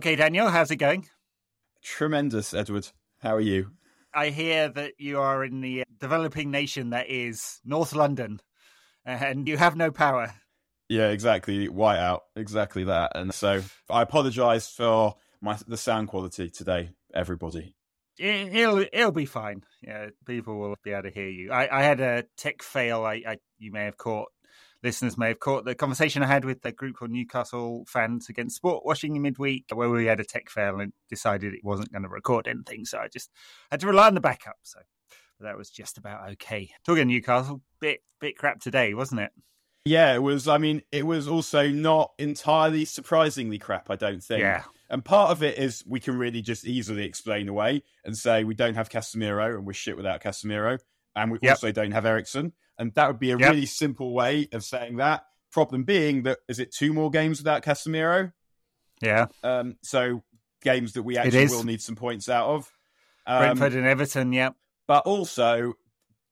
Okay, Daniel, how's it going? Tremendous, Edward. How are you? I hear that you are in the uh, developing nation that is North London, and you have no power. Yeah, exactly. Whiteout, exactly that. And so I apologise for my the sound quality today, everybody. It, will it'll be fine. Yeah, people will be able to hear you. I, I had a tech fail. I, I you may have caught listeners may have caught the conversation I had with a group called Newcastle Fans Against Sport washing in midweek, where we had a tech fail and decided it wasn't going to record anything. So I just had to rely on the backup. So that was just about okay. Talking Newcastle, bit bit crap today, wasn't it? Yeah, it was. I mean, it was also not entirely surprisingly crap. I don't think. Yeah. And part of it is we can really just easily explain away and say we don't have Casemiro and we're shit without Casemiro, and we yep. also don't have Eriksen. And that would be a yep. really simple way of saying that. Problem being that is it two more games without Casemiro? Yeah. Um, so games that we actually will need some points out of. Um, Brentford and Everton, yeah. But also,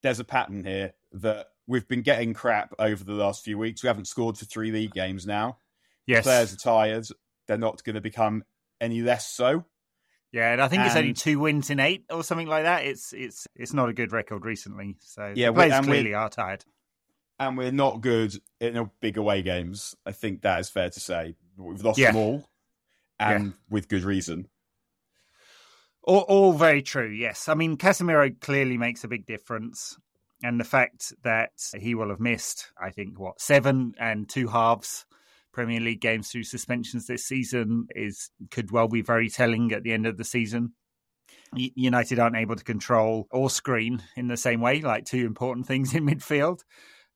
there's a pattern here that we've been getting crap over the last few weeks. We haven't scored for three league games now. Yes. Players are tired. They're not going to become any less so. Yeah, and I think and, it's only two wins in eight or something like that. It's it's it's not a good record recently. So yeah, players clearly are tired. And we're not good in big away games. I think that is fair to say. We've lost yeah. them all, and yeah. with good reason. All, all very true. Yes, I mean Casemiro clearly makes a big difference, and the fact that he will have missed, I think, what seven and two halves Premier League games through suspensions this season is could well be very telling at the end of the season. United aren't able to control or screen in the same way, like two important things in midfield.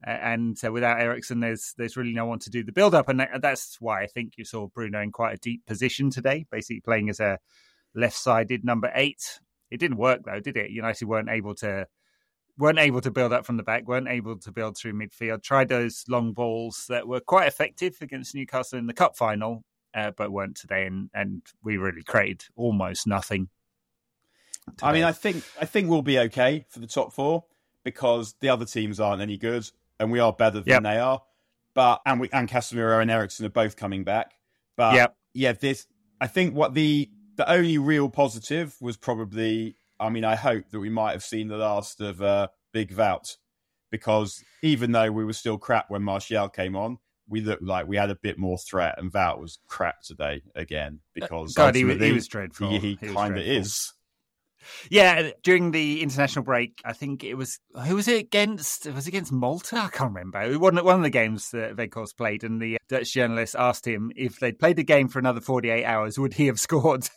and uh, without Eriksen, there's there's really no one to do the build up, and that's why I think you saw Bruno in quite a deep position today, basically playing as a left sided number eight. It didn't work though, did it? United weren't able to weren't able to build up from the back, weren't able to build through midfield. Tried those long balls that were quite effective against Newcastle in the cup final, uh, but weren't today. And, and we really created almost nothing. Today. I mean, I think I think we'll be okay for the top four because the other teams aren't any good, and we are better than yep. they are. But and we and Casemiro and Eriksen are both coming back. But yep. yeah, this I think what the the only real positive was probably I mean, I hope that we might have seen the last of uh, Big Wout because even though we were still crap when Martial came on, we looked like we had a bit more threat, and Wout was crap today again because God, he, he was dreadful. He, he, he kind of is. Yeah, during the international break, I think it was who was it against? It was against Malta. I can't remember. One one of the games that Weghorst played, and the Dutch journalist asked him if they'd played the game for another forty eight hours, would he have scored?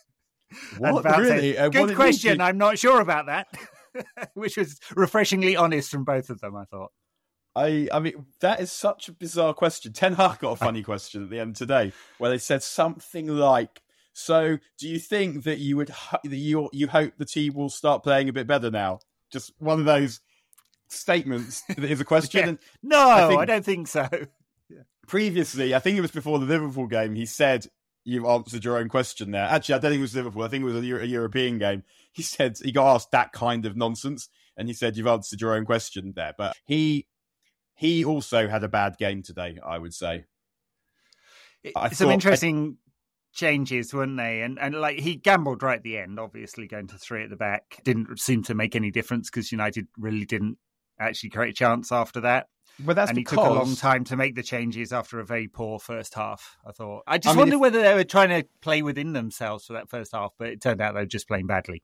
What really? Said, uh, Good question. I'm not sure about that. Which was refreshingly honest from both of them. I thought. I, I mean, that is such a bizarre question. Ten Hag got a funny question at the end today, where they said something like, "So, do you think that you would that you you hope the team will start playing a bit better now?" Just one of those statements that is a question. yeah. No, I, think, I, don't think so. Previously, I think it was before the Liverpool game. He said you've answered your own question there. Actually, I don't think it was Liverpool. I think it was a, Euro- a, European game. He said he got asked that kind of nonsense, and he said you've answered your own question there. But he he also had a bad game today. I would say. Some interesting I, changes, weren't they? And and like he gambled right at the end. Obviously, going to three at the back didn't seem to make any difference because United really didn't actually create a chance after that. But that's and because... he took a long time to make the changes after a very poor first half. I thought. I just I mean, wonder if... whether they were trying to play within themselves for that first half, but it turned out they were just playing badly.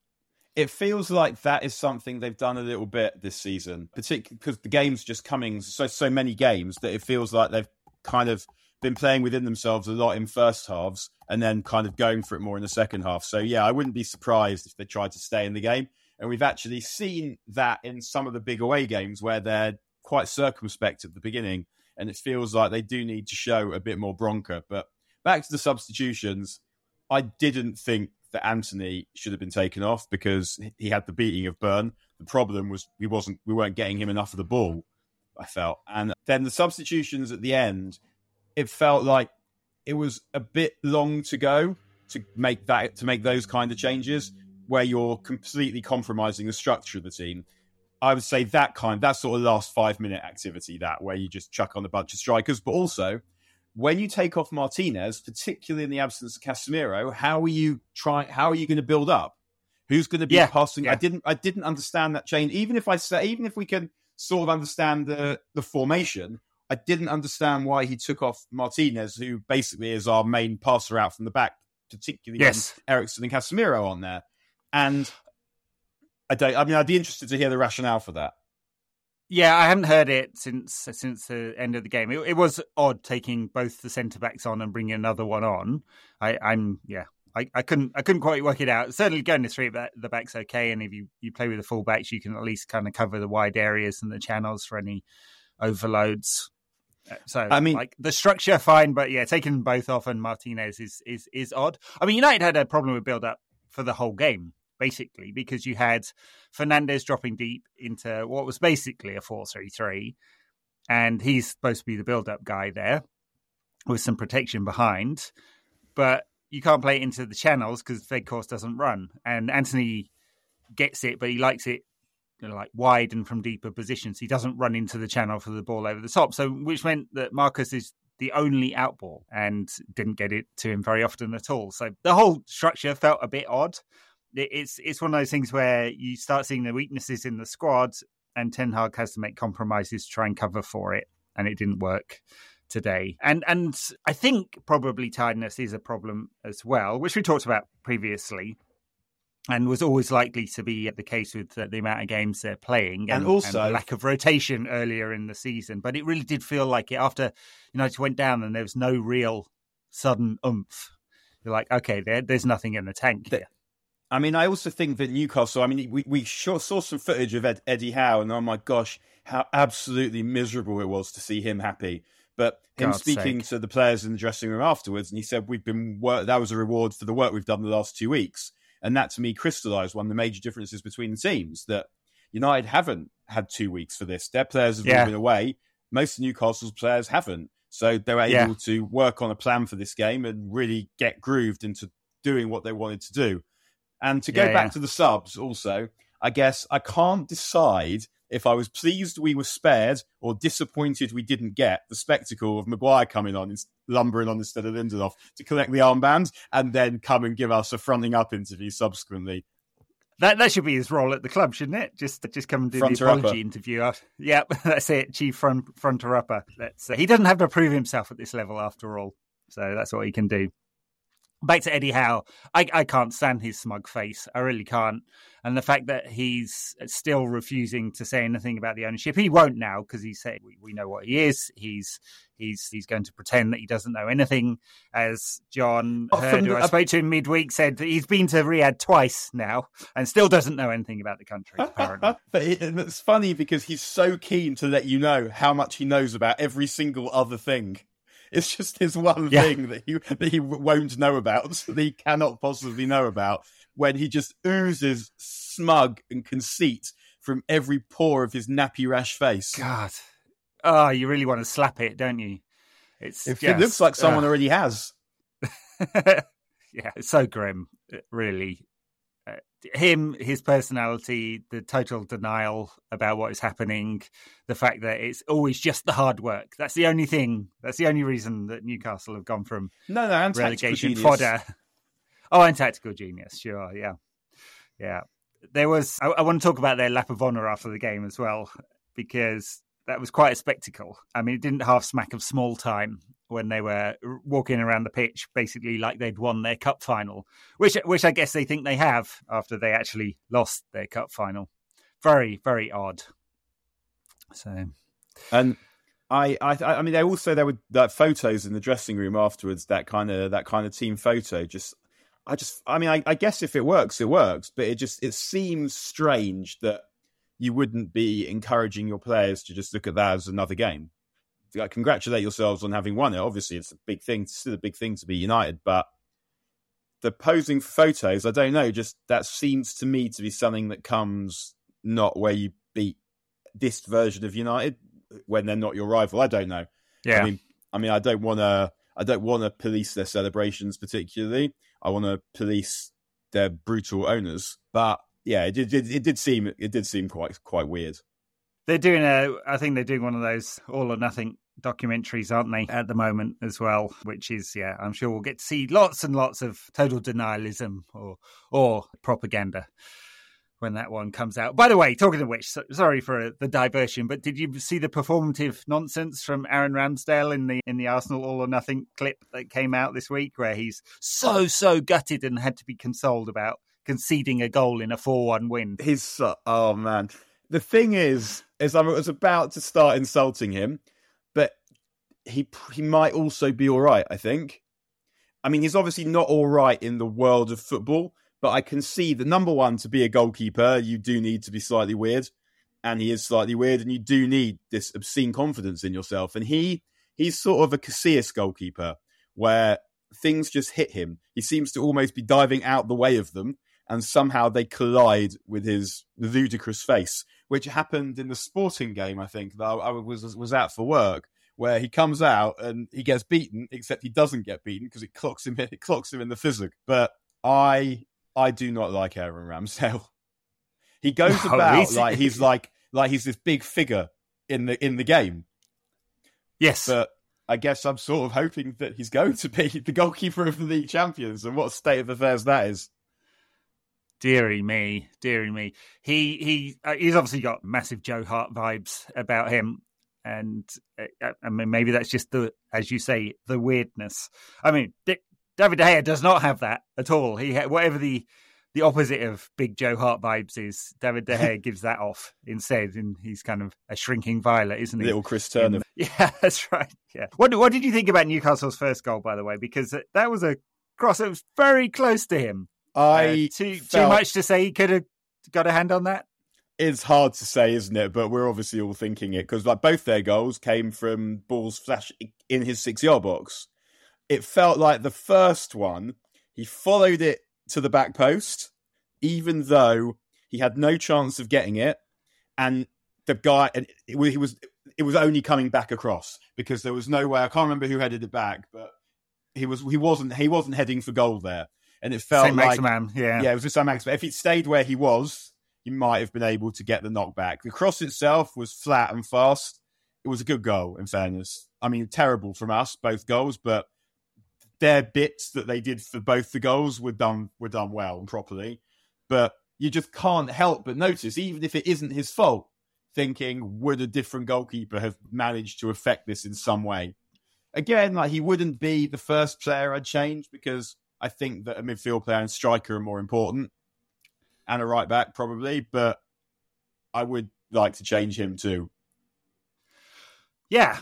It feels like that is something they've done a little bit this season, particularly because the games just coming so so many games that it feels like they've kind of been playing within themselves a lot in first halves and then kind of going for it more in the second half. So yeah, I wouldn't be surprised if they tried to stay in the game. And we've actually seen that in some of the big away games where they're quite circumspect at the beginning, and it feels like they do need to show a bit more bronca. But back to the substitutions, I didn't think that Antony should have been taken off because he had the beating of Burn. The problem was we wasn't we weren't getting him enough of the ball. I felt, and then the substitutions at the end, it felt like it was a bit long to go to make that to make those kind of changes where you're completely compromising the structure of the team. I would say that kind, that sort of last five minute activity, that where you just chuck on a bunch of strikers, but also when you take off Martinez, particularly in the absence of Casemiro, how are you trying? How are you going to build up? Who's going to be Yeah, passing? I didn't. I didn't understand that change. Even if I say, even if we can sort of understand the the formation, I didn't understand why he took off Martinez, who basically is our main passer out from the back, particularly Yes. when Eriksen and Casemiro on there. And I don't. I mean, I'd be interested to hear the rationale for that. Yeah, I haven't heard it since since the end of the game. It, it was odd taking both the centre backs on and bringing another one on. I, I'm yeah, I, I couldn't I couldn't quite work it out. Certainly going to three at the back's okay, and if you, you play with the full backs, you can at least kind of cover the wide areas and the channels for any overloads. Uh, So I mean- like the structure fine, but yeah, taking both off and Martinez is is is odd. I mean, United had a problem with build up for the whole game basically because you had Fernandes dropping deep into what was basically a 4-3-3 and he's supposed to be the build up guy there with some protection behind but you can't play it into the channels because Weghorst doesn't run and Antony gets it but he likes it you know, like wide and from deeper positions. He doesn't run into the channel for the ball over the top so which meant that Marcus is the only outball and didn't get it to him very often at all. So the whole structure felt a bit odd it's it's one of those things where you start seeing the weaknesses in the squad, and Ten Hag has to make compromises to try and cover for it, and it didn't work today. And and I think probably tiredness is a problem as well, which we talked about previously. And was always likely to be the case with the, the amount of games they're playing, And also- the lack of rotation earlier in the season. But it really did feel like it after United went down, and there was no real sudden oomph. You're like, okay, there, there's nothing in the tank here. I mean, I also think that Newcastle. I mean, we we saw some footage of Ed, Eddie Howe, and oh my gosh, how absolutely miserable it was to see him happy. But him God's speaking sake. to the players in the dressing room afterwards, and he said, "We've been that was a reward for the work we've done the last two weeks," and that to me crystallised one of the major differences between the teams that United haven't had two weeks for this. Their players have Yeah. all been away. Most of Newcastle's players haven't, so they were able Yeah. to work on a plan for this game and really get grooved into doing what they wanted to do. And to go Yeah, back yeah. to the subs, also, I guess I can't decide if I was pleased we were spared or disappointed we didn't get the spectacle of Maguire coming on, lumbering on instead of Lindelof to collect the armband and then come and give us a fronting up interview subsequently. That that should be his role at the club, shouldn't it? Just just come and do the apology upper. interview. Yeah, that's it. Chief front fronter upper. That's uh, he doesn't have to prove himself at this level after all. So that's what he can do. Back to Eddie Howe. I, I can't stand his smug face. I really can't. And the fact that he's still refusing to say anything about the ownership, he won't now because he said we, we know what he is. He's he's he's going to pretend that he doesn't know anything. As John Oh, who the- I spoke to him midweek, said that he's been to Riyadh twice now and still doesn't know anything about the country. Apparently, but it, it's funny because he's so keen to let you know how much he knows about every single other thing. It's just his one Yeah. thing that he that he won't know about, that he cannot possibly know about. When he just oozes smug and conceit from every pore of his nappy rash face. God, oh, you really want to slap it, don't you? It's It, just, looks like someone ugh. already has. yeah, it's so grim, it really. Him, his personality, the total denial about what is happening, the fact that it's always just the hard work. That's the only thing. That's the only reason that Newcastle have gone from No, no, relegation genius. fodder. Oh, and tactical genius, sure, yeah, yeah. There was. I, I want to talk about their lap of honour after the game as well because that was quite a spectacle. I mean, it didn't half smack of small time when they were walking around the pitch, basically like they'd won their cup final, which which I guess they think they have after they actually lost their cup final. Very, very odd. So And I, I, I mean, there also there were that photos in the dressing room afterwards. That kind of that kind of team photo. Just, I just, I mean, I, I guess if it works, it works. But it just it seems strange that you wouldn't be encouraging your players to just look at that as another game. Like, congratulate yourselves on having won it. Obviously, it's a big thing. It's still a big thing to be United, but the posing photos, I don't know. Just that seems to me to be something that comes not where you beat this version of United when they're not your rival. I don't know. yeah, I mean, I mean, I don't want to. I don't want to police their celebrations particularly. I want to police their brutal owners. But yeah, it. It, it did seem. It did seem quite quite weird. they're doing a. I think they're doing one of those all or nothing documentaries, aren't they, at the moment as well? Which is, yeah, I'm sure we'll get to see lots and lots of total denialism or or propaganda when that one comes out. By the way, talking of which, so, sorry for uh, the diversion, but did you see the performative nonsense from Aaron Ramsdale in the in the Arsenal All or Nothing clip that came out this week, where he's so so gutted and had to be consoled about conceding a goal in a four-one win? He's oh man. The thing is, is I was about to start insulting him, but he he might also be all right. I think. I mean, he's obviously not all right in the world of football but I can see the number one to be a goalkeeper, you do need to be slightly weird, and he is slightly weird, and you do need this obscene confidence in yourself. And he he's sort of a Casillas goalkeeper where things just hit him. He seems to almost be diving out the way of them, and somehow they collide with his ludicrous face, which happened in the sporting game. I think that I was was out for work. Where he comes out and he gets beaten, except he doesn't get beaten because it clocks him. It clocks him in the physic. But I I do not like Aaron Ramsdale. He goes oh, about like he's like like he's this big figure in the in the game. Yes, but I guess I'm sort of hoping that he's going to be the goalkeeper of the league champions, and what state of affairs that is. Deary me, deary me. He he uh, he's obviously got massive Joe Hart vibes about him, and uh, I mean maybe that's just the as you say the weirdness. I mean Dick David De Gea does not have that at all. He whatever the the opposite of Big Joe Hart vibes is. David De Gea gives that off instead, and he's kind of a shrinking violet, isn't he? Little Chris Turner. yeah, that's right. Yeah. What what did you think about Newcastle's first goal, by the way? Because that was a cross. It was very close to him. I uh, too felt... too much to say he could have got a hand on that. It's hard to say, isn't it? But we're obviously all thinking it because like both their goals came from balls flash in his six yard box it felt like the first one, he followed it to the back post, even though he had no chance of getting it. And the guy, and it, he was, it was only coming back across because there was no way. I can't remember who headed it back, but he was, he wasn't, he wasn't heading for goal there. And it felt Saint like, man, yeah, yeah, it was just Saint Maximin. If he stayed where he was, he might have been able to get the knockback. The cross itself was flat and fast. It was a good goal, in fairness. I mean, terrible from us, both goals, but their bits that they did for both the goals were done were done well and properly. But you just can't help but notice, even if it isn't his fault, thinking would a different goalkeeper have managed to affect this in some way? Again, like he wouldn't be the first player I'd change because I think that a midfield player and striker are more important, and a right back probably. But I would like to change him too. Yeah,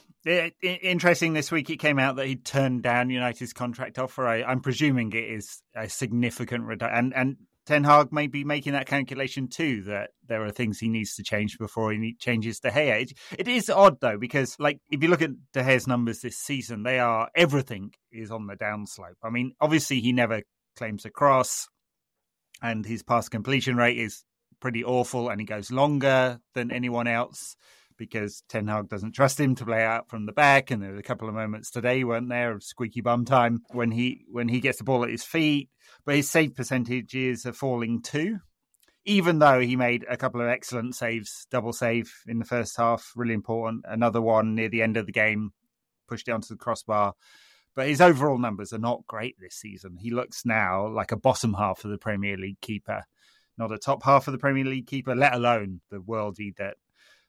interesting. This week it came out that he turned down United's contract offer. I, am presuming it is a significant reduction, and and Ten Hag may be making that calculation too. That there are things he needs to change before he changes De Gea. It, it is odd though because, like, if you look at De Gea's numbers this season, they are everything is on the downslope. I mean, obviously he never claims a cross, and his pass completion rate is pretty awful, and he goes longer than anyone else because Ten Hag doesn't trust him to play out from the back. And there were a couple of moments today, weren't there, of squeaky bum time when he when he gets the ball at his feet. But his save percentages are falling too, even though he made a couple of excellent saves, double save in the first half, really important. Another one near the end of the game, pushed it onto the crossbar. But his overall numbers are not great this season. He looks now like a bottom half of the Premier League keeper, not a top half of the Premier League keeper, let alone the worldie that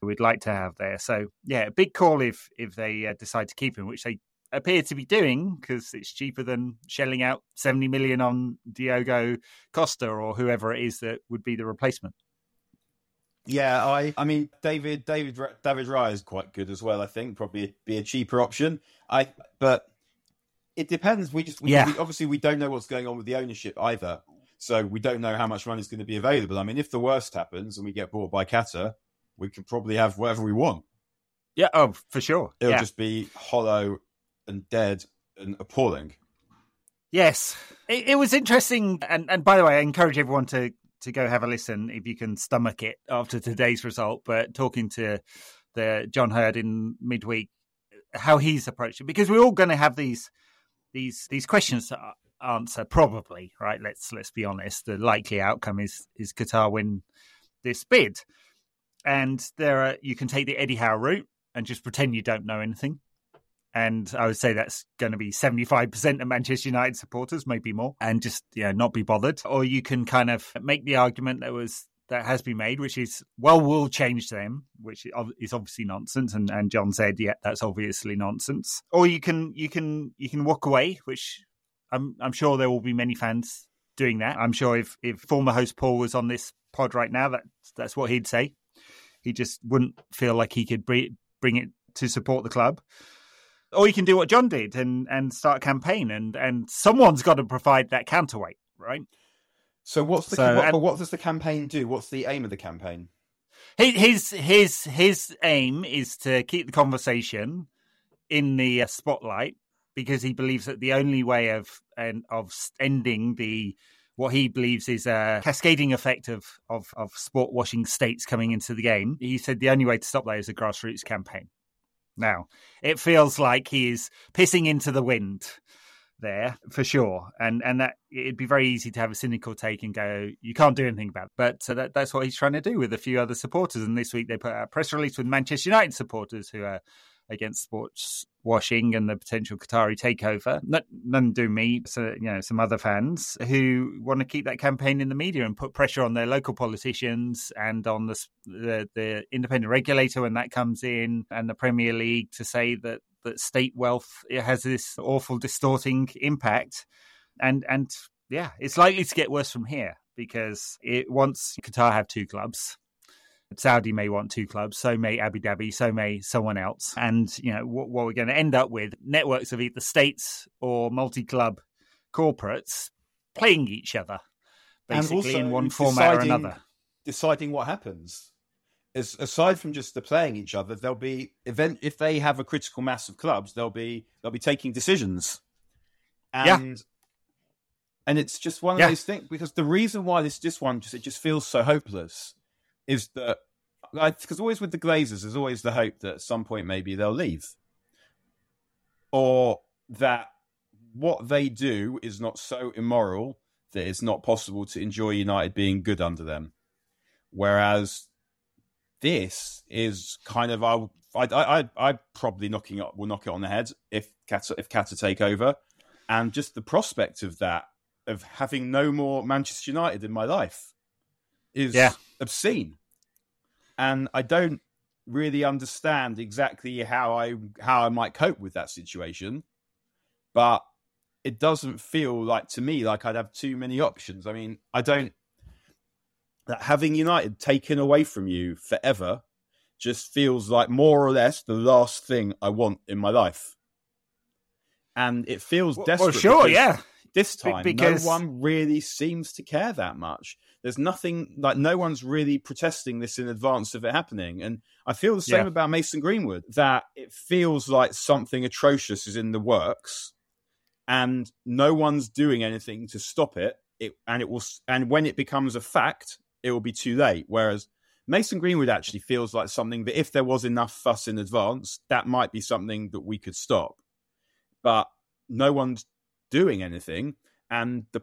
we'd like to have there. So yeah, a big call if if they uh, decide to keep him, which they appear to be doing because it's cheaper than shelling out 70 million on Diogo Costa or whoever it is that would be the replacement. Yeah, I I mean David David David Raya is quite good as well. I think probably be a cheaper option. I but it depends. We just we, yeah. We, obviously we don't know what's going on with the ownership either, so we don't know how much money is going to be available. I mean, if the worst happens and we get bought by Qatar, we can probably have whatever we want. Yeah, oh, for sure. It'll yeah. just be hollow and dead and appalling. Yes, it, it, was interesting. And, and by the way, I encourage everyone to, to go have a listen if you can stomach it after today's result. But talking to the John Hurd in midweek, how he's approaching because we're all going to have these these these questions to answer probably right. Let's let's be honest. The likely outcome is is Qatar win this bid and there are you can take the Eddie Howe route and just pretend you don't know anything and I would say that's going to be 75% of Manchester United supporters, maybe more, and just yeah, not be bothered. Or you can kind of make the argument that was that has been made, which is, well, we'll change them, which is obviously nonsense. And, and John said, yeah, that's obviously nonsense. Or you can you can you can walk away, which I'm I'm sure there will be many fans doing that. I'm sure if if former host Paul was on this pod right now, that that's what he'd say. He just wouldn't feel like he could bring bring it to support the club. Or you can do what John did and and start a campaign, and and someone's got to provide that counterweight, right? So what's the so, what, what does the campaign do? What's the aim of the campaign? His his his aim is to keep the conversation in the uh, spotlight because he believes that the only way of and of ending the what he believes is a cascading effect of, of, of sport washing states coming into the game. He said the only way to stop that is a grassroots campaign. Now, it feels like he is pissing into the wind there for sure, and and that it'd be very easy to have a cynical take and go, you can't do anything about it. But uh, that, that's what he's trying to do with a few other supporters. And this week they put out a press release with Manchester United supporters who are against sports washing and the potential Qatari takeover. Not, none do me, so, you know, some other fans who want to keep that campaign in the media and put pressure on their local politicians and on the, the, the independent regulator when that comes in and the Premier League to say that that state wealth has this awful distorting impact, and and yeah, it's likely to get worse from here because it once Qatar have two clubs. Saudi may want two clubs, so may Abu Dhabi, so may someone else. And, you know, what, what we're going to end up with networks of either states or multi club corporates playing each other, basically in one format or another. Deciding what happens as, aside from just the playing each other, they'll be event if they have a critical mass of clubs, they'll be they'll be taking decisions, and yeah. and it's just one of yeah. those things because the reason why this this one just it just feels so hopeless is that because always with the Glazers, there's always the hope that at some point maybe they'll leave, or that what they do is not so immoral that it's not possible to enjoy United being good under them. Whereas this is kind of I I I I probably knocking up will knock it on the head if Qatar if Qatar take over, and just the prospect of that of having no more Manchester United in my life is yeah. obscene, and I don't really understand exactly how I how I might cope with that situation, but it doesn't feel like to me like I'd have too many options. I mean, I don't that having United taken away from you forever just feels like more or less the last thing I want in my life. And it feels well, desperate. Well, sure, yeah. This time, because... no one really seems to care that much. There's nothing like no one's really protesting this in advance of it happening. And I feel the same yeah. about Mason Greenwood that it feels like something atrocious is in the works and no one's doing anything to stop it. It, and it will and when it becomes a fact it will be too late. Whereas Mason Greenwood actually feels like something that if there was enough fuss in advance, that might be something that we could stop. But no one's doing anything, and the,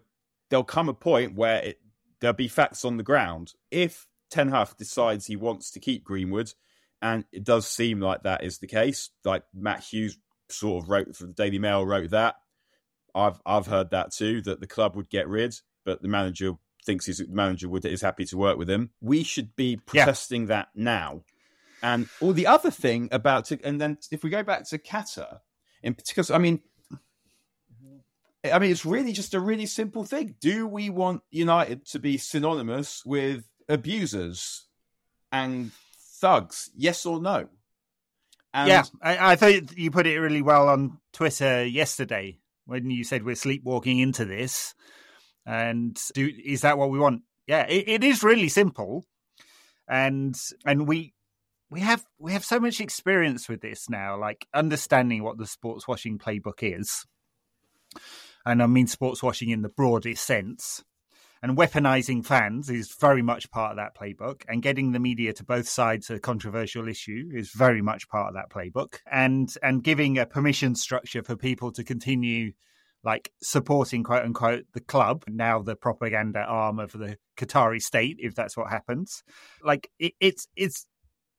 there'll come a point where it, there'll be facts on the ground. If Ten Hag decides he wants to keep Greenwood, and it does seem like that is the case, like Matt Hughes sort of wrote for the Daily Mail wrote that. I've I've heard that too that the club would get rid, but the manager thinks his manager would is happy to work with him. We should be protesting yeah. that now. And all the other thing about to, and then if we go back to Qatar, in particular, I mean, I mean, it's really just a really simple thing. Do we want United to be synonymous with abusers and thugs? Yes or no? And yeah, I, I think you put it really well on Twitter yesterday when you said we're sleepwalking into this. And do is that what we want? Yeah, it, it is really simple, and and we we have we have so much experience with this now, like understanding what the sports washing playbook is, and I mean sports washing in the broadest sense. And weaponizing fans is very much part of that playbook, and getting the media to both sides a controversial issue is very much part of that playbook. And and giving a permission structure for people to continue like supporting quote unquote the club now the propaganda arm of the Qatari state if that's what happens like it, it's it's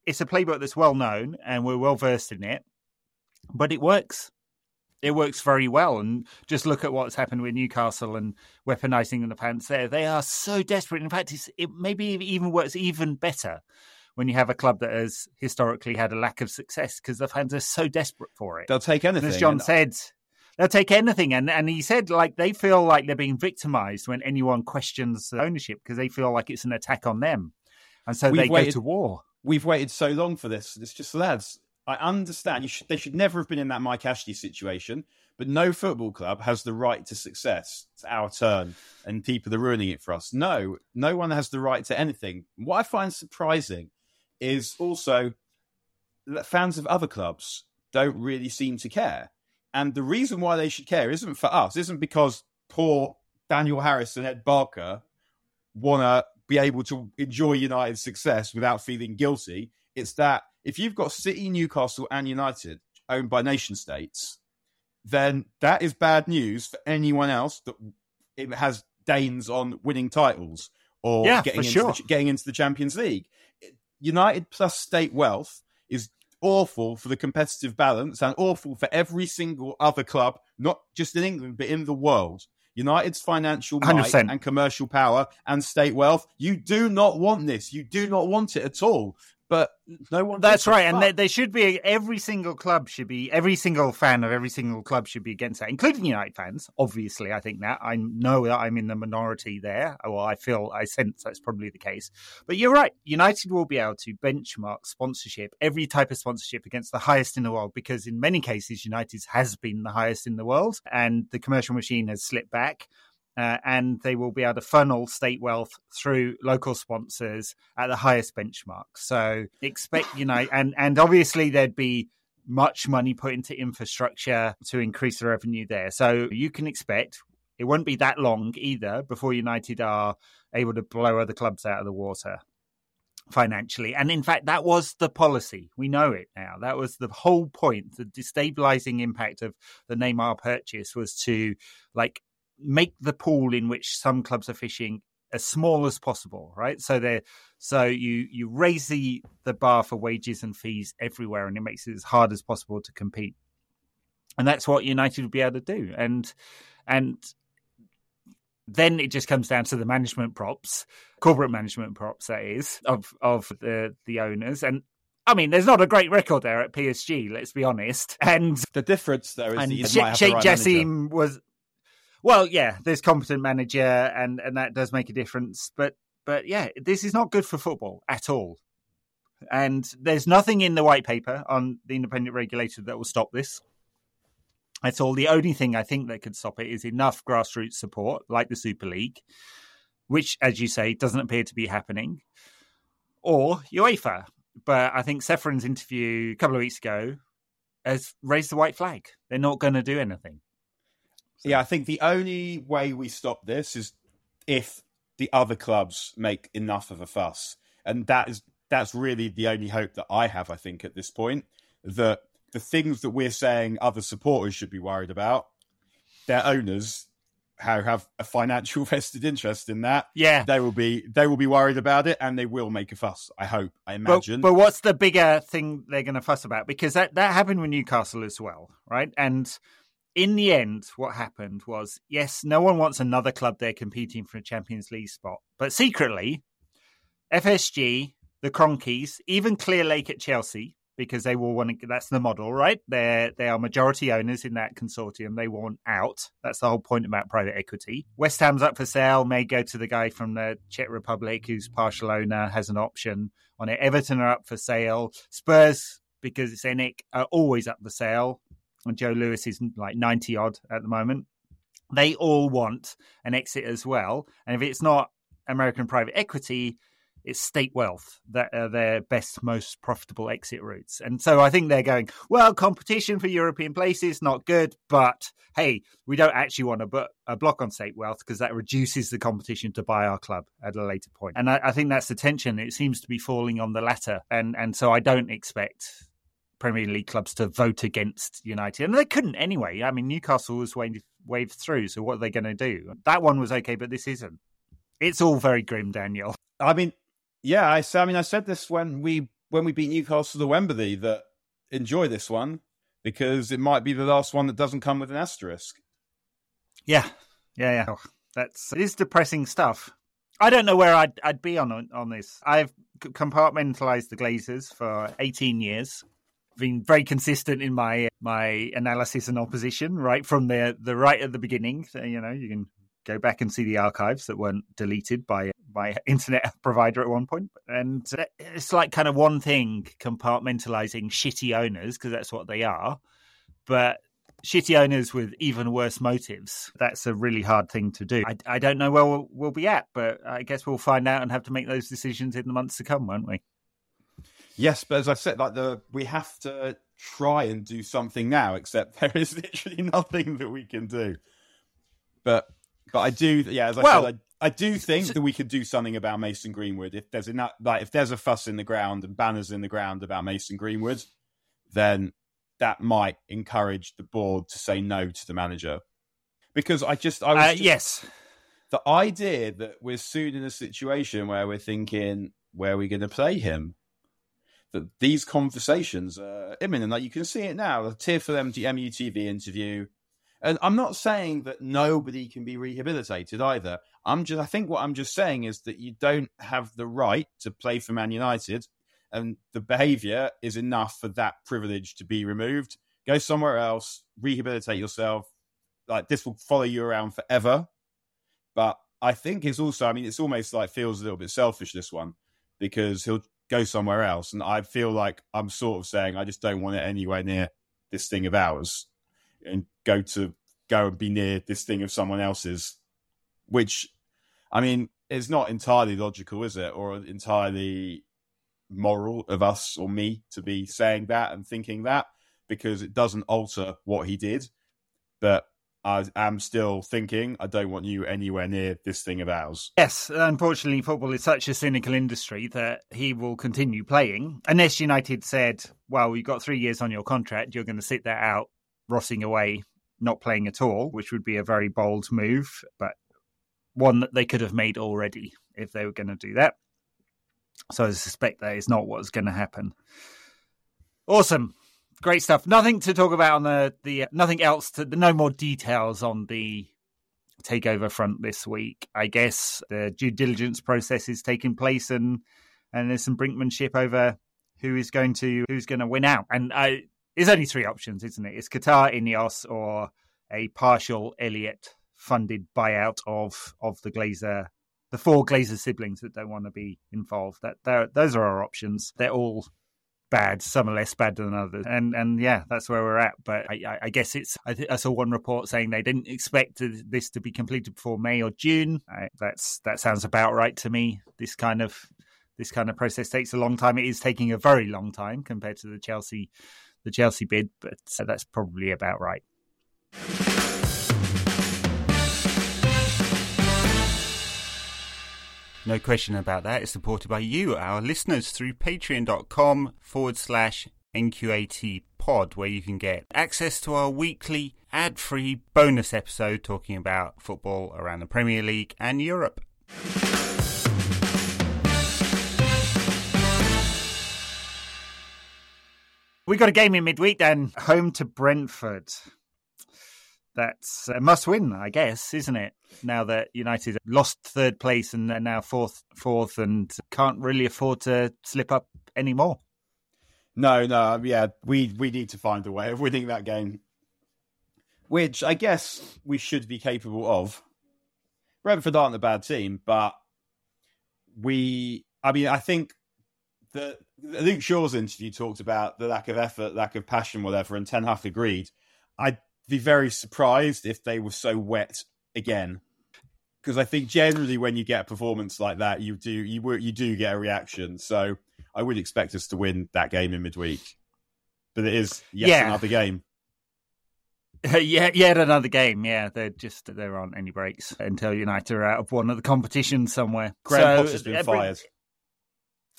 it's a playbook that's well known and we're well versed in it but it works. It works very well. And just look at what's happened with Newcastle and weaponizing the fans there. They are so desperate. In fact, it maybe even works even better when you have a club that has historically had a lack of success because the fans are so desperate for it. They'll take anything. And as John said, they'll take anything. And and he said like they feel like they're being victimized when anyone questions ownership because they feel like it's an attack on them, and so We've they waited, go to war. We've waited so long for this. It's just lads. I understand should, they should never have been in that Mike Ashley situation, but no football club has the right to success. It's our turn, and people are ruining it for us. No, no one has the right to anything. What I find surprising is also that fans of other clubs don't really seem to care. And the reason why they should care isn't for us, isn't because poor Daniel Harris and Ed Barker want to be able to enjoy United's success without feeling guilty. It's that if you've got City, Newcastle, and United owned by nation states, then that is bad news for anyone else that it has Danes on winning titles or yeah, getting, into sure. the, getting into the Champions League. United plus state wealth is awful for the competitive balance and awful for every single other club, not just in England, but in the world. United's financial might 100%. and commercial power and state wealth. You do not want this. You do not want it at all but no one. That's right, and they, they, should be. Every single club should be. Every single fan of every single club should be against that, including United fans. Obviously, I think that I know that I'm in the minority there. Well, I feel I sense that's probably the case. But you're right. United will be able to benchmark sponsorship, every type of sponsorship, against the highest in the world, because in many cases, United has been the highest in the world, and the commercial machine has slipped back uh, and they will be able to funnel state wealth through local sponsors at the highest benchmark. So expect, you know, and and obviously there'd be much money put into infrastructure to increase the revenue there. So you can expect it won't be that long either before United are able to blow other clubs out of the water financially. And in fact, that was the policy. We know it now. That was the whole point. The destabilizing impact of the Neymar purchase was to like make the pool in which some clubs are fishing as small as possible, right? So they so you you raise the the bar for wages and fees everywhere, and it makes it as hard as possible to compete. And that's what United would be able to do. And and then it just comes down to the management props, corporate management props, that is, of of the the owners. And I mean, there's not a great record there at PSG. Let's be honest. And the difference there is and Sheikh, right Jassim was well, yeah, there's competent manager, and and that does make a difference. But but yeah, this is not good for football at all. And there's nothing in the white paper on the independent regulator that will stop this. That's all. The only thing I think that could stop it is enough grassroots support, like the Super League, which, as you say, doesn't appear to be happening, or UEFA. But I think Ceferin's interview a couple of weeks ago has raised the white flag. They're not going to do anything. So. Yeah, I think the only way we stop this is if the other clubs make enough of a fuss, and that is that's really the only hope that I have. I think at this point that the things that we're saying other supporters should be worried about, their owners how have a financial vested interest in that. Yeah, they will be they will be worried about it, and they will make a fuss. I hope. I imagine. But, but what's the bigger thing they're going to fuss about? Because that that happened with Newcastle as well, right? And in the end, what happened was yes, no one wants another club there competing for a Champions League spot. But secretly, FSG, the Kroenkes, even Clearlake at Chelsea, because they will want to, that's the model, right? They're, they are majority owners in that consortium. They want out. That's the whole point about private equity. West Ham's up for sale, may go to the guy from the Czech Republic who's partial owner, has an option on it. Everton are up for sale. Spurs, because it's ENIC, are always up for sale and Joe Lewis is like 90 odd at the moment. They all want an exit as well. And if it's not American private equity, it's state wealth that are their best, most profitable exit routes. And so I think they're going, well, competition for European places, not good, but hey, we don't actually want to put a block on state wealth because that reduces the competition to buy our club at a later point. And I, I think that's the tension. It seems to be falling on the latter. And, and so I don't expect Premier League clubs to vote against United, and they couldn't anyway. I mean, Newcastle was waved, waved through, so what are they going to do? That one was okay, but this isn't. It's all very grim, Daniel. I mean, yeah, I, I mean, I said this when we when we beat Newcastle to Wembley that enjoy this one because it might be the last one that doesn't come with an asterisk. Yeah, yeah, yeah. Oh, that's it is depressing stuff. I don't know where I'd I'd be on on this. I've compartmentalized the Glazers for 18 years. Been very consistent in my my analysis and opposition right from the the right at the beginning. So, you know, you can go back and see the archives that weren't deleted by my internet provider at one point. And uh, it's like kind of one thing compartmentalizing shitty owners because that's what they are. But shitty owners with even worse motives. That's a really hard thing to do. I, I don't know where we'll, we'll, be at, but I guess we'll find out and have to make those decisions in the months to come, won't we? Yes, but as I said, like the we have to try and do something now. Except there is literally nothing that we can do. But but I do, yeah, as I well, said, I, I do think that we could do something about Mason Greenwood. If there's enough, like if there's a fuss in the ground and banners in the ground about Mason Greenwood, then that might encourage the board to say no to the manager. Because I just, I was uh, just, yes, the idea that we're soon in a situation where we're thinking where are we going to play him. That these conversations are imminent. Like you can see it now. The Tearful MUTV interview. And I'm not saying that nobody can be rehabilitated either. I'm just I think what I'm just saying is that you don't have the right to play for Man United and the behavior is enough for that privilege to be removed. Go somewhere else, rehabilitate yourself. Like this will follow you around forever. But I think it's also, I mean, it's almost like feels a little bit selfish, this one, because he'll go somewhere else. And I feel like I'm sort of saying, I just don't want it anywhere near this thing of ours and go to go and be near this thing of someone else's, which, I mean, is not entirely logical, is it? Or entirely moral of us or me to be saying that and thinking that because it doesn't alter what he did. But I am still thinking I don't want you anywhere near this thing of ours. Yes, unfortunately, football is such a cynical industry that he will continue playing unless United said, "Well, you've got three years on your contract. You're going to sit that out, rossing away, not playing at all," which would be a very bold move, but one that they could have made already if they were going to do that. So I suspect that is not what's going to happen. Awesome. Great stuff. Nothing to talk about on the, the uh, nothing else to no more details on the takeover front this week. I guess the due diligence process is taking place and and there's some brinkmanship over who is going to who's going to win out. And I, there's only three options, isn't it? It's Qatar, Ineos, or a partial Elliott funded buyout of of the Glazer the four Glazer siblings that don't want to be involved. That those are our options. They're all bad. Some are less bad than others, and and yeah, that's where we're at. But I, I guess it's. I, th- I, saw one report saying they didn't expect this to be completed before May or June. I, that's that sounds about right to me. This kind of this kind of process takes a long time. It is taking a very long time compared to the Chelsea the Chelsea bid, but uh, that's probably about right. No question about that. It's supported by you, our listeners, through patreon.com forward slash NQAT pod, where you can get access to our weekly ad free bonus episode talking about football around the Premier League and Europe. We got a game in midweek then, home to Brentford that's a must win, I guess, isn't it? Now that United lost third place and they're now fourth, fourth, and can't really afford to slip up anymore. No, no, yeah, we we need to find a way of winning that game, which I guess we should be capable of. Brentford aren't a bad team, but we, I mean, I think that Luke Shaw's interview talked about the lack of effort, lack of passion, whatever, and Ten Hag agreed. I be very surprised if they were so wet again. Because I think generally when you get a performance like that, you do you you do get a reaction. So I would expect us to win that game in midweek. But it is yet yeah. another game. yeah, yet another game. Yeah, they're just there aren't any breaks until United are out of one of the competitions somewhere. Graham so, has been every... fired.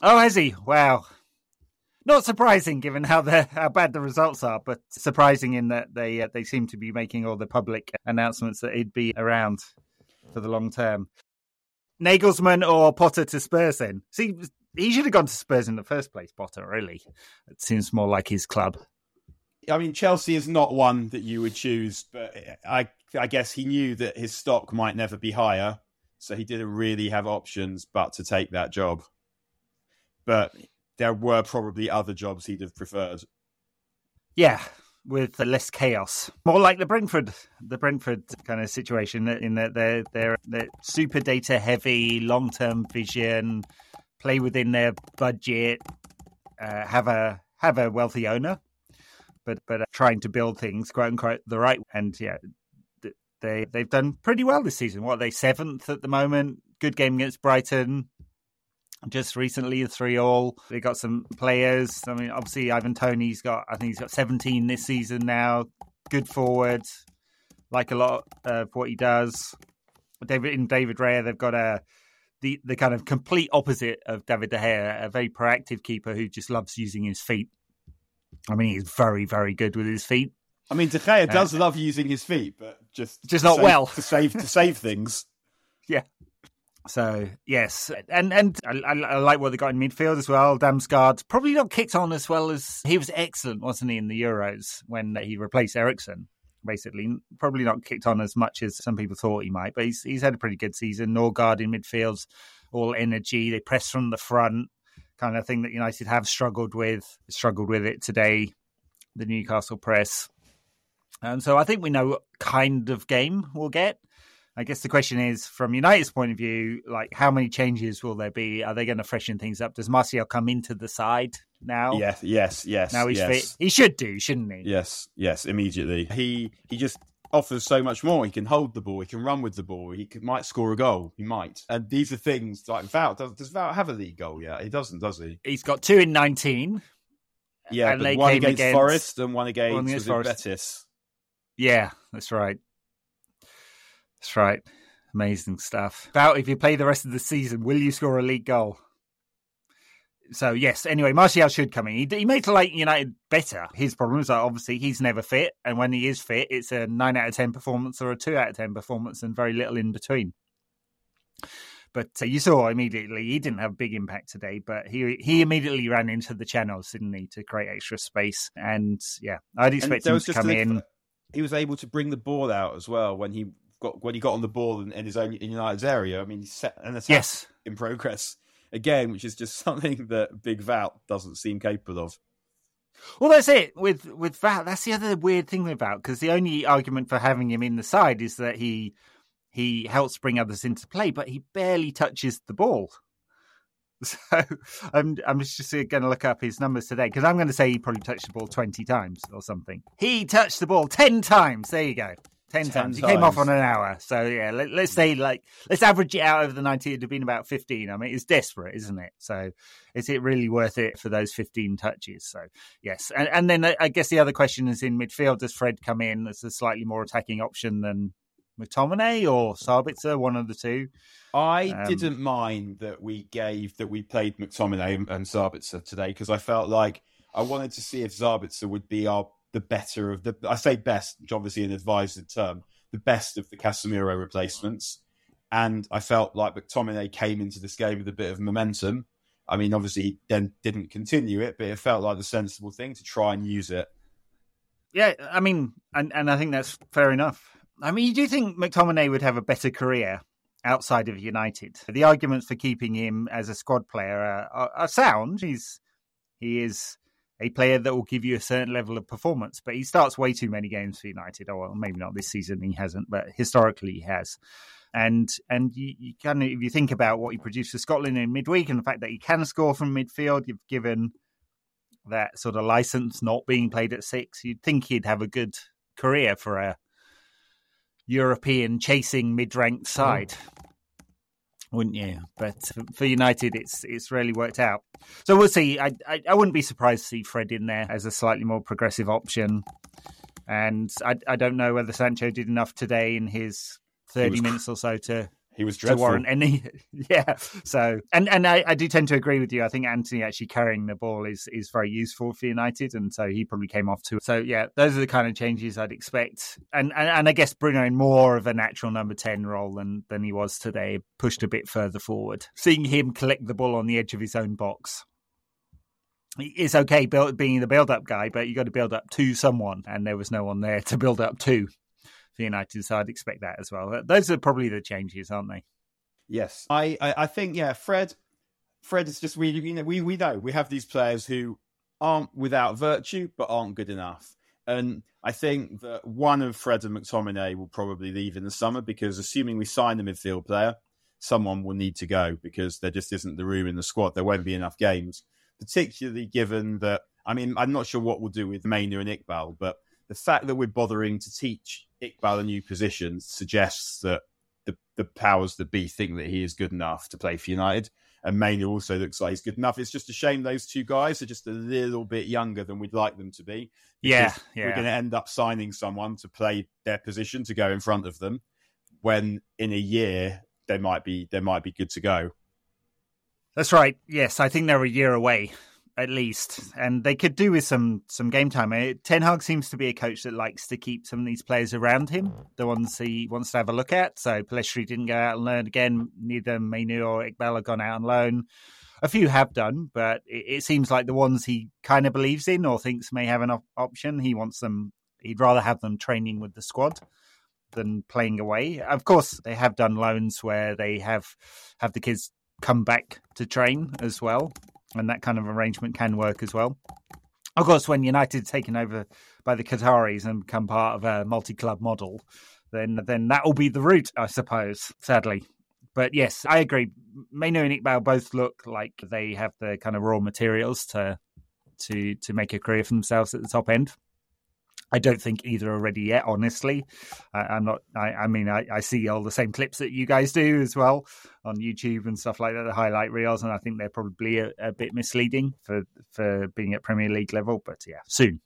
Oh, has he? Wow. Not surprising, given how the how bad the results are, but surprising in that they uh, they seem to be making all the public announcements that he'd be around for the long term. Nagelsmann or Potter to Spurs? Then see, he should have gone to Spurs in the first place. Potter, really, it seems more like his club. I mean, Chelsea is not one that you would choose, but I, I guess he knew that his stock might never be higher, so he didn't really have options but to take that job. But there were probably other jobs he'd have preferred. Yeah, with less chaos, more like the Brentford, the Brentford kind of situation in that they're they're, they're super data heavy, long term vision, play within their budget, uh, have a have a wealthy owner, but but trying to build things quote unquote the right and yeah. They they've done pretty well this season. What are they seventh at the moment? Good game against Brighton just recently, the three all. They got some players. I mean, obviously, Ivan Toney's got, I think he's got 17 this season now. Good forward, like a lot of what he does. David in David Raya, they've got a the the kind of complete opposite of David De Gea, a very proactive keeper who just loves using his feet. I mean, he's very very good with his feet. I mean, De Gea uh, does love using his feet, but just just not save, well to save to save things. Yeah, so yes, and and I, I, like what they got in midfield as well. Damsgaard probably not kicked on as well as he was excellent, wasn't he, in the Euros when he replaced Eriksen? Basically, probably not kicked on as much as some people thought he might, but he's he's had a pretty good season. Norgaard in midfield, all energy. They press from the front, kind of thing that United have struggled with. Struggled with it today. The Newcastle press, and so I think we know what kind of game we'll get. I guess the question is, from United's point of view, like how many changes will there be? Are they going to freshen things up? Does Martial come into the side now? Yes, yes, yes. Now he's yes. fit. He should do, shouldn't he? Yes, yes. Immediately, he he just offers so much more. He can hold the ball. He can run with the ball. He could, might score a goal. He might. And these are things like Wout. Does, does Wout have a league goal yet? He doesn't, does he? He's got two in nineteen. Yeah, and one against, against, Forest and one against, one against Betis. Yeah, that's right. That's right. Amazing stuff. About if you play the rest of the season, will you score a league goal? So yes. Anyway, Martial should come in. He, he made like United better. His problem is that obviously he's never fit, and when he is fit, it's a nine out of ten performance or a two out of ten performance, and very little in between. But uh, you saw immediately he didn't have a big impact today, but he he immediately ran into the channels, didn't he, to create extra space? And yeah, I'd expect him to come in. He was able to bring the ball out as well when he got when he got on the ball in, in his own in United's area. I mean, he set an attack yes. in progress again, which is just something that Big Wout doesn't seem capable of. Well, that's it with with Wout. That's the other weird thing with Wout because the only argument for having him in the side is that he he helps bring others into play, but he barely touches the ball. So I'm I'm just going to look up his numbers today because I'm going to say he probably touched the ball twenty times or something. He touched the ball ten times. There you go. Ten, Ten times. He came off on an hour. So yeah, let, us say like let's average it out over the ninety. It'd have been about fifteen. I mean, it's desperate, isn't it? So is it really worth it for those fifteen touches? So yes, and, and then I guess the other question is in midfield. Does Fred come in as a slightly more attacking option than McTominay or Sabitzer? One of the two. I um, didn't mind that we gave that we played McTominay and Sabitzer today because I felt like I wanted to see if Sabitzer would be our the better of the. I say best, which obviously an advised term, the best of the Casemiro replacements. And I felt like McTominay came into this game with a bit of momentum. I mean, obviously, he then didn't continue it, but it felt like the sensible thing to try and use it. Yeah, I mean, and, and I think that's fair enough. I mean, you do think McTominay would have a better career outside of United. The arguments for keeping him as a squad player are, are, are sound. He's he is a player that will give you a certain level of performance. But he starts way too many games for United. Or well, maybe not this season, he hasn't, but historically he has. And and you, you kind of if you think about what he produced for Scotland in midweek and the fact that he can score from midfield, you've given that sort of license not being played at six, you'd think he'd have a good career for a European chasing mid ranked mm-hmm. side. Wouldn't you? But for United, it's it's really worked out. So we'll see. I, I, I wouldn't be surprised to see Fred in there as a slightly more progressive option. And I I don't know whether Sancho did enough today in his thirty minutes or so to he was dreadful. To warrant any, yeah. So, and and I, I do tend to agree with you. I think Antony actually carrying the ball is is very useful for United, and so he probably came off too. So yeah, those are the kind of changes I'd expect. And and, and I guess Bruno in more of a natural number ten role than than he was today, pushed a bit further forward. Seeing him collect the ball on the edge of his own box it's okay build, being the build up guy, but you got to build up to someone, and there was no one there to build up to for United. So I'd expect that as well. Those are probably the changes, aren't they? Yes, I, I, I think yeah, Fred, Fred is just we you know we we know we have these players who aren't without virtue but aren't good enough, and I think that one of Fred and McTominay will probably leave in the summer because assuming we sign a midfield player, someone will need to go because there just isn't the room in the squad. There won't be enough games, particularly given that I mean I'm not sure what we'll do with Mainoo and Iqbal, but the fact that we're bothering to teach Iqbal a new position suggests that the, the powers that be think that he is good enough to play for United. And Mainoo also looks like he's good enough. It's just a shame those two guys are just a little bit younger than we'd like them to be. Yeah, yeah. We're going to end up signing someone to play their position to go in front of them when in a year they might be they might be good to go. That's right. Yes, I think they're a year away at least, and they could do with some some game time. Eh, Ten Hag seems to be a coach that likes to keep some of these players around him, the ones he wants to have a look at. So Pellistri didn't go out and learn again. Neither Mainoo or Iqbal have gone out on loan. A few have done, but it, it seems like the ones he kind of believes in or thinks may have an op- option, he wants them. He'd rather have them training with the squad than playing away. Of course, they have done loans where they have have the kids come back to train as well and that kind of arrangement can work as well. Of course, when United taken over by the Qataris and become part of a multi-club model, then then that will be the route, I suppose. Sadly, but yes, I agree. Mainoo and Iqbal both look like they have the kind of raw materials to to to make a career for themselves at the top end. I don't think either are ready yet. Honestly, I, am not. I, I mean, I, I, see all the same clips that you guys do as well on YouTube and stuff like that, the highlight reels, and I think they're probably a, a bit misleading for for being at Premier League level. But yeah, soon.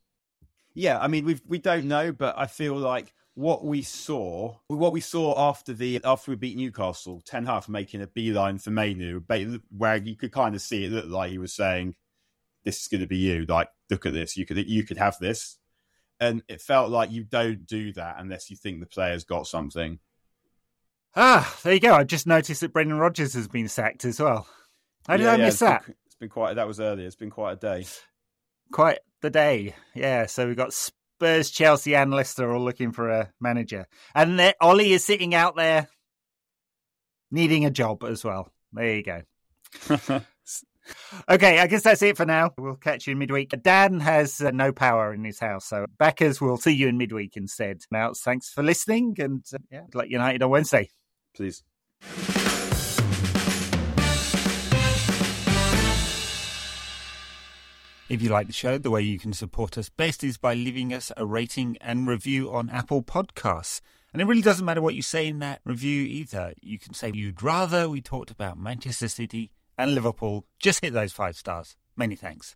Yeah, I mean, we we don't know, but I feel like what we saw, what we saw after the after we beat Newcastle, Ten Hag making a beeline for Mainoo, where you could kind of see it looked like he was saying, "This is going to be you. Like, look at this. You could you could have this." And it felt like you don't do that unless you think the player's got something. Ah, there you go. I just noticed that Brendan Rodgers has been sacked as well. How did yeah, I miss yeah, that? Been, it's been quite. That was earlier. It's been quite a day. Quite the day, yeah. So we've got Spurs, Chelsea, and Leicester all looking for a manager, and Ollie is sitting out there needing a job as well. There you go. Okay, I guess that's it for now. We'll catch you in midweek. Dan has uh, no power in his house, so backers will see you in midweek instead. Now, thanks for listening, and uh, yeah, like United on Wednesday. Please. If you like the show, the way you can support us best is by leaving us a rating and review on Apple Podcasts. And it really doesn't matter what you say in that review either. You can say you'd rather we talked about Manchester City and Liverpool. Just hit those five stars. Many thanks.